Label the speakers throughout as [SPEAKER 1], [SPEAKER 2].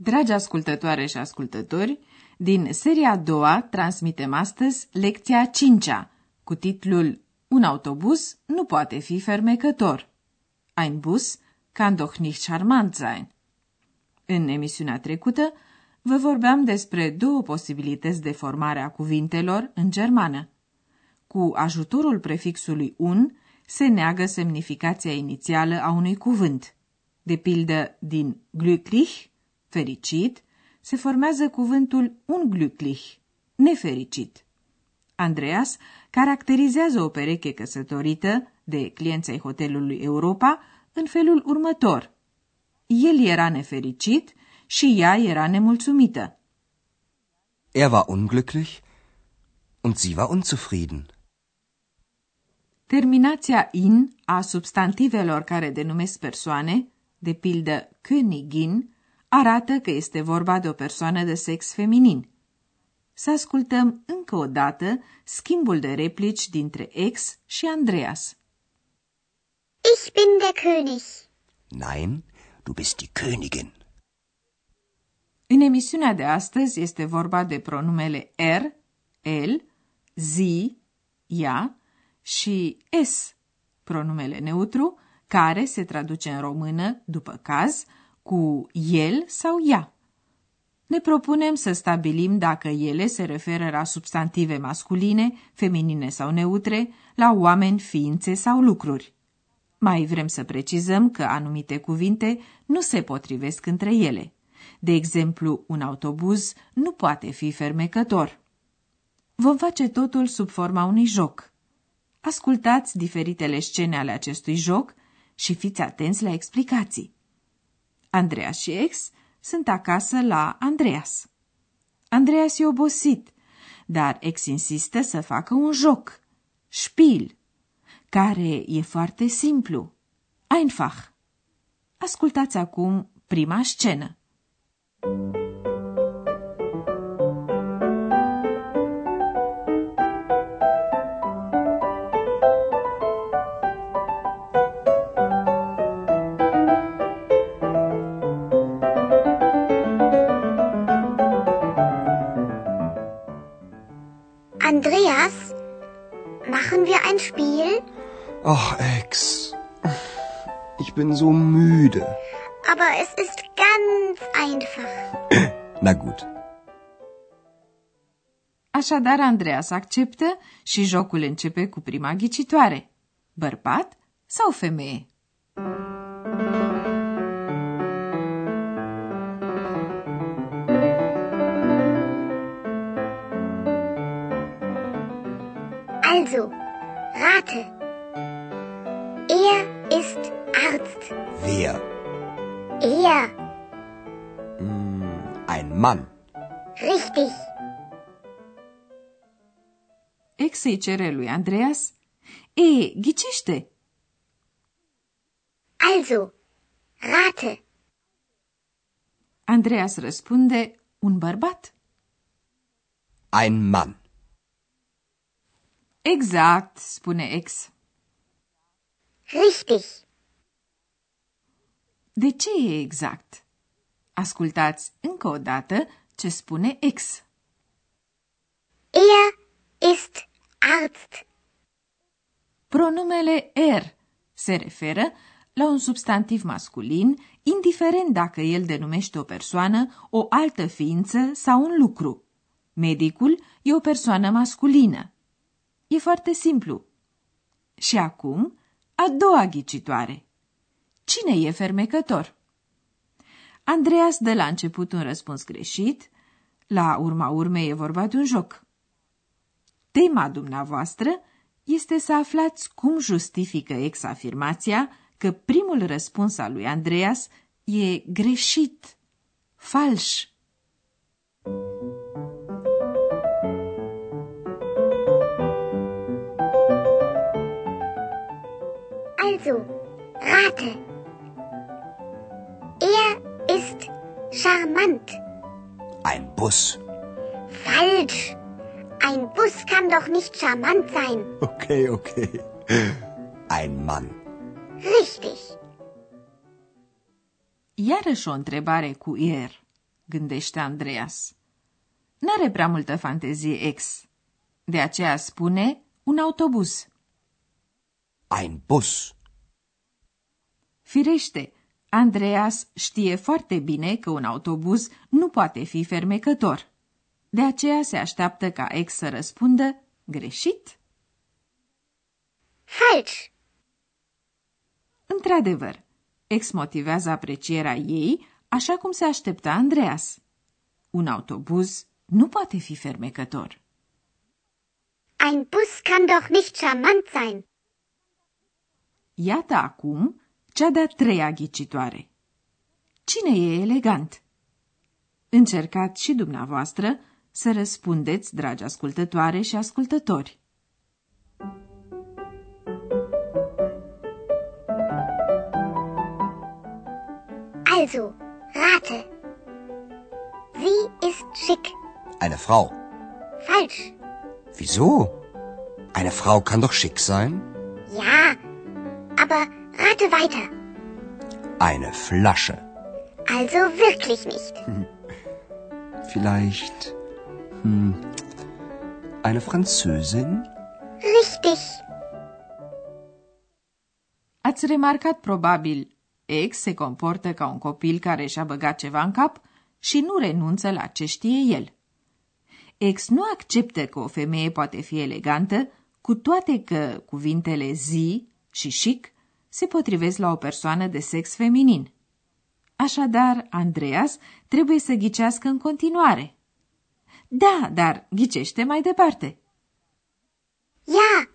[SPEAKER 1] Dragi ascultătoare și ascultători, din seria a doua transmitem astăzi lecția a cincea, cu titlul Un autobuz nu poate fi fermecător. Ein Bus kann doch nicht charmant sein. În emisiunea trecută vă vorbeam despre două posibilități de formare a cuvintelor în germană. Cu ajutorul prefixului un se neagă semnificația inițială a unui cuvânt. De pildă, din glücklich, fericit, se formează cuvântul unglücklich, nefericit. Andreas caracterizează o pereche căsătorită de clienți ai hotelului Europa în felul următor. El era nefericit și ea era nemulțumită.
[SPEAKER 2] Er war unglücklich und sie war unzufrieden.
[SPEAKER 1] Terminația in a substantivelor care denumesc persoane, de pildă Königin, arată că este vorba de o persoană de sex feminin. Să ascultăm încă o dată schimbul de replici dintre ex și Andreas.
[SPEAKER 3] Ich bin der König.
[SPEAKER 2] Nein, du bist die Königin.
[SPEAKER 1] În emisiunea de astăzi este vorba de pronumele er, el, zi, ea și s, pronumele neutru, care se traduce în română, după caz, cu el sau ea. Ne propunem să stabilim dacă ele se referă la substantive masculine, feminine sau neutre, la oameni, ființe sau lucruri. Mai vrem să precizăm că anumite cuvinte nu se potrivesc între ele. De exemplu, un autobuz nu poate fi fermecător. Vom face totul sub forma unui joc. Ascultați diferitele scene ale acestui joc și fiți atenți la explicații. Andreas și ex sunt acasă la Andreas. Andreas e obosit, dar ex insistă să facă un joc, Spiel, care e foarte simplu, einfach. Ascultați acum prima scenă.
[SPEAKER 3] Andreas, machen wir ein Spiel?
[SPEAKER 2] Ach, Ex. Ich bin so müde.
[SPEAKER 3] Aber es ist ganz einfach.
[SPEAKER 2] Na gut.
[SPEAKER 1] Așadar, Andreas acceptă și jocul începe cu prima ghicitoare. Bărbat sau femeie? Ex îi cere lui Andreas. E, ghicește!
[SPEAKER 3] Also, rate.
[SPEAKER 1] Andreas răspunde, un bărbat.
[SPEAKER 2] Ein Mann.
[SPEAKER 1] Exact, spune ex.
[SPEAKER 3] Richtig.
[SPEAKER 1] De ce e exact? Ascultați încă o dată ce spune ex.
[SPEAKER 3] Er ist Arzt.
[SPEAKER 1] Pronumele er se referă la un substantiv masculin, indiferent dacă el denumește o persoană, o altă ființă sau un lucru. Medicul e o persoană masculină. E foarte simplu. Și acum, a doua ghicitoare. Cine e fermecător? Andreas dă la început un răspuns greșit, la urma urmei e vorba de un joc. Tema dumneavoastră este să aflați cum justifică ex-afirmația că primul răspuns al lui Andreas e greșit, fals.
[SPEAKER 3] Also, rate. Er ist charmant.
[SPEAKER 2] Ein Bus.
[SPEAKER 3] Falsch. Ein Bus kann doch nicht charmant sein.
[SPEAKER 2] Okay, okay. Ein Mann.
[SPEAKER 3] Richtig.
[SPEAKER 1] Iarăși o întrebare cu er, gândește Andreas. N-are prea multă fantezie ex. De aceea spune un autobuz.
[SPEAKER 2] Ein Bus.
[SPEAKER 1] Firește, Andreas știe foarte bine că un autobuz nu poate fi fermecător. De aceea se așteaptă ca ex să răspundă greșit.
[SPEAKER 3] Falsch.
[SPEAKER 1] Într-adevăr, ex motivează aprecierea ei așa cum se aștepta Andreas. Un autobuz nu poate fi fermecător.
[SPEAKER 3] Ein Bus kann doch nicht charmant sein.
[SPEAKER 1] Iată acum cea de-a treia ghicitoare. Cine e elegant? Încercați și dumneavoastră să răspundeți, dragi ascultătoare și ascultători.
[SPEAKER 3] Also, rate. Sie ist schick.
[SPEAKER 2] Eine Frau.
[SPEAKER 3] Falsch.
[SPEAKER 2] Wieso? Eine Frau kann doch schick sein.
[SPEAKER 3] Ja, aber rate weiter.
[SPEAKER 2] Eine Flasche.
[SPEAKER 3] Also wirklich nicht.
[SPEAKER 2] Vielleicht. Hm, eine Französin?
[SPEAKER 3] Richtig.
[SPEAKER 1] Ați remarcat probabil, ex se comportă ca un copil care și-a băgat ceva în cap și nu renunță la ce știe el. Ex nu acceptă că o femeie poate fi elegantă, cu toate că cuvintele zi și chic se potrivesc la o persoană de sex feminin. Așadar, Andreas trebuie să ghicească în continuare. Da, dar ghicește mai departe.
[SPEAKER 3] Ja,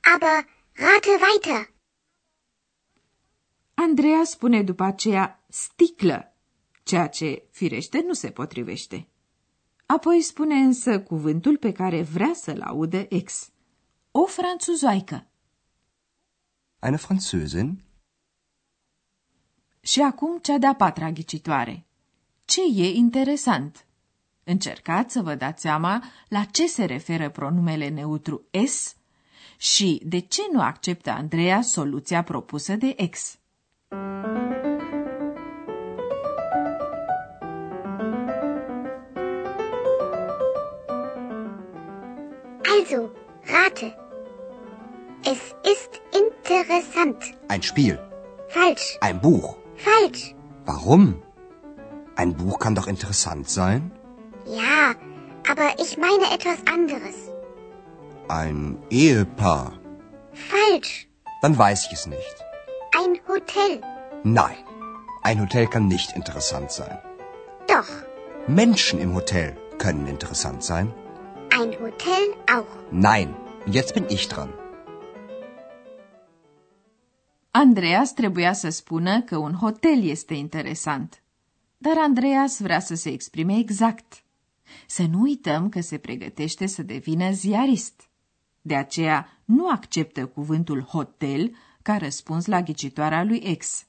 [SPEAKER 3] aber rate weiter.
[SPEAKER 1] Andreea spune după aceea sticlă, ceea ce, firește, nu se potrivește. Apoi spune însă cuvântul pe care vrea să-l audă ex. O franțuzoaică.
[SPEAKER 2] Eine Französin?
[SPEAKER 1] Și acum cea de-a patra ghicitoare. Ce e interesant? Încercați să vă dați seama la ce se referă pronumele neutru S și de ce nu acceptă Andreea soluția propusă de ex.
[SPEAKER 3] Also, rate. Es ist interessant.
[SPEAKER 2] Ein Spiel.
[SPEAKER 3] Falsch.
[SPEAKER 2] Ein Buch.
[SPEAKER 3] Falsch.
[SPEAKER 2] Warum? Ein Buch kann doch interessant sein.
[SPEAKER 3] Ja, aber ich meine etwas anderes.
[SPEAKER 2] Ein Ehepaar.
[SPEAKER 3] Falsch.
[SPEAKER 2] Dann weiß ich es nicht.
[SPEAKER 3] Ein Hotel.
[SPEAKER 2] Nein, ein Hotel kann nicht interessant sein.
[SPEAKER 3] Doch.
[SPEAKER 2] Menschen im Hotel können interessant sein.
[SPEAKER 3] Ein Hotel auch.
[SPEAKER 2] Nein, jetzt bin ich dran.
[SPEAKER 1] Andreas trebuia să spună că un hotel este interesant. Dar Andreas vrea să se exprime exact. Să nu uităm că se pregătește să devină ziarist. De aceea nu acceptă cuvântul hotel ca răspuns la ghicitoarea lui ex.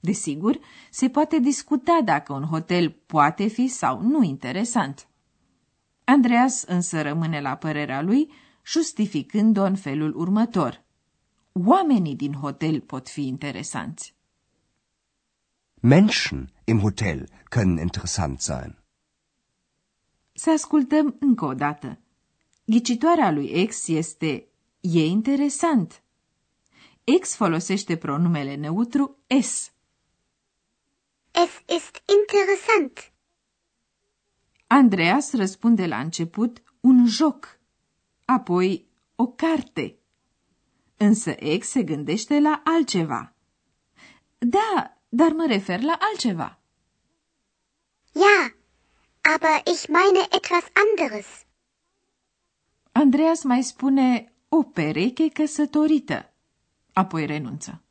[SPEAKER 1] Desigur, se poate discuta dacă un hotel poate fi sau nu interesant. Andreas însă rămâne la părerea lui, justificând-o în felul următor. Oamenii din hotel pot fi interesanți.
[SPEAKER 2] Menschen im Hotel können interessant sein.
[SPEAKER 1] Să ascultăm încă o dată. Ghicitoarea lui ex este e interesant. Ex folosește pronumele neutru s.
[SPEAKER 3] Es ist interessant.
[SPEAKER 1] Andreas răspunde la început un joc, apoi o carte. Însă ex se gândește la altceva. Da, dar mă refer la altceva.
[SPEAKER 3] Ja, aber ich meine etwas anderes.
[SPEAKER 1] Andreas mai spune o pereche căsătorită, apoi renunță.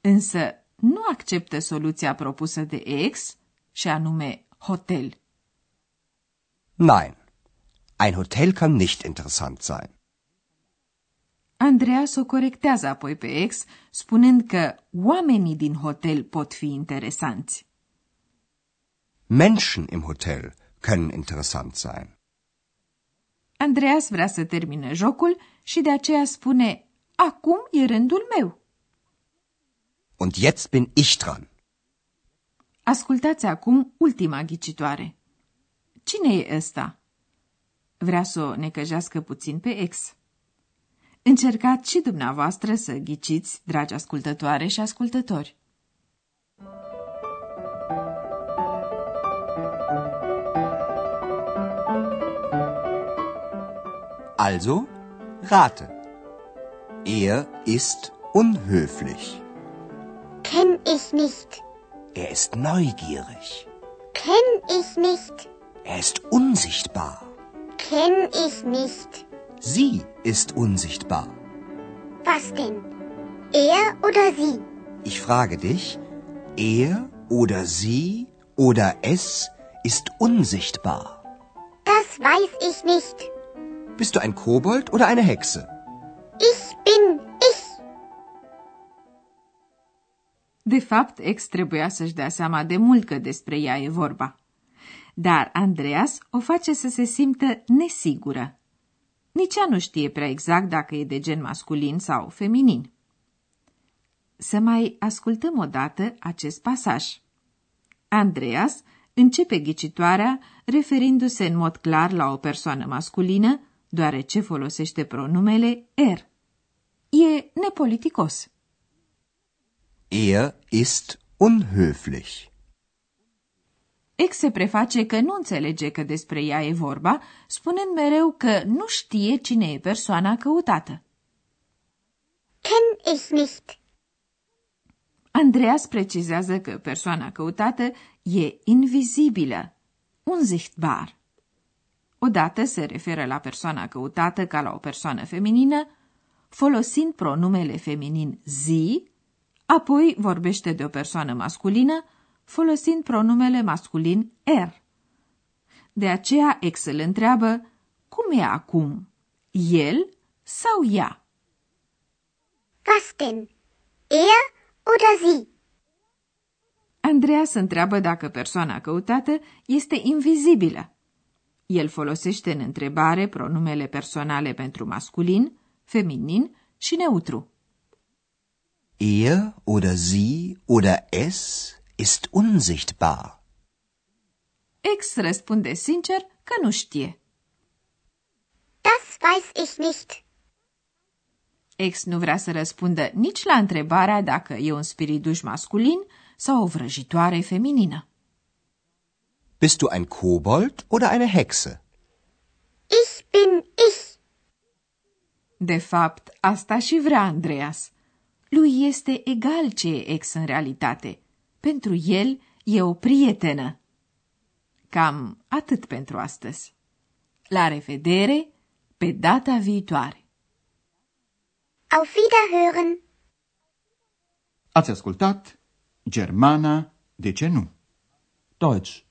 [SPEAKER 1] Însă nu acceptă soluția propusă de ex, și anume hotel.
[SPEAKER 2] Nein, ein Hotel kann nicht interessant sein.
[SPEAKER 1] Andreas o corectează apoi pe ex, spunând că oamenii din hotel pot fi interesanți.
[SPEAKER 2] Menschen im Hotel können interessant sein.
[SPEAKER 1] Andreas vrea să termine jocul și de aceea spune, acum e rândul meu.
[SPEAKER 2] Und jetzt bin ich dran.
[SPEAKER 1] Ascultați acum ultima ghicitoare. Cine e ăsta? Vrea să o necăjească puțin pe ex. Încercați și dumneavoastră să ghiciți, dragi ascultătoare și ascultători.
[SPEAKER 2] Also, rate. Er ist unhöflich.
[SPEAKER 3] Kenn ich nicht.
[SPEAKER 2] Er ist neugierig.
[SPEAKER 3] Kenn ich nicht.
[SPEAKER 2] Er ist unsichtbar.
[SPEAKER 3] Kenn ich nicht.
[SPEAKER 2] Sie ist unsichtbar.
[SPEAKER 3] Was denn? Er oder sie?
[SPEAKER 2] Ich frage dich, er oder sie oder es ist unsichtbar.
[SPEAKER 3] Das weiß ich nicht.
[SPEAKER 2] Bist du ein Kobold oder eine Hexe?
[SPEAKER 3] Ich bin ich.
[SPEAKER 1] De fapt, ex trebuia să-și dea seama de mult că despre ea e vorba. Dar Andreas o face să se simtă nesigură. Nici ea nu știe prea exact dacă e de gen masculin sau feminin. Să mai ascultăm odată acest pasaj. Andreas începe ghicitoarea referindu-se în mod clar la o persoană masculină, deoarece folosește pronumele er. E nepoliticos.
[SPEAKER 2] Er ist unhöflich.
[SPEAKER 1] Ex se preface că nu înțelege că despre ea e vorba, spunând mereu că nu știe cine e persoana căutată.
[SPEAKER 3] Kenn ich nicht.
[SPEAKER 1] Andreas precizează că persoana căutată e invizibilă, unsichtbar. Odată se referă la persoana căutată ca la o persoană feminină, folosind pronumele feminin zi, apoi vorbește de o persoană masculină, folosind pronumele masculin er. De aceea ex îl întreabă cum e acum, el sau ea?
[SPEAKER 3] Was denn? Er oder sie?
[SPEAKER 1] Andreea se întreabă dacă persoana căutată este invizibilă. El folosește în întrebare pronumele personale pentru masculin, feminin și neutru.
[SPEAKER 2] Er oder sie oder es ist unsichtbar.
[SPEAKER 1] Ex răspunde sincer că nu știe.
[SPEAKER 3] Das weiß ich nicht.
[SPEAKER 1] Ex nu vrea să răspundă nici la întrebarea dacă e un spiriduș masculin sau o vrăjitoare feminină.
[SPEAKER 2] Bist du ein Kobold oder eine Hexe?
[SPEAKER 3] Ich bin ich.
[SPEAKER 1] De fapt, asta și vrea Andreas. Lui este egal ce e ex în realitate. Pentru el e o prietenă. Cam atât pentru astăzi. La revedere pe data viitoare.
[SPEAKER 3] Auf Wiederhören.
[SPEAKER 4] Ați ascultat Germana, de ce nu?
[SPEAKER 5] Deutsch.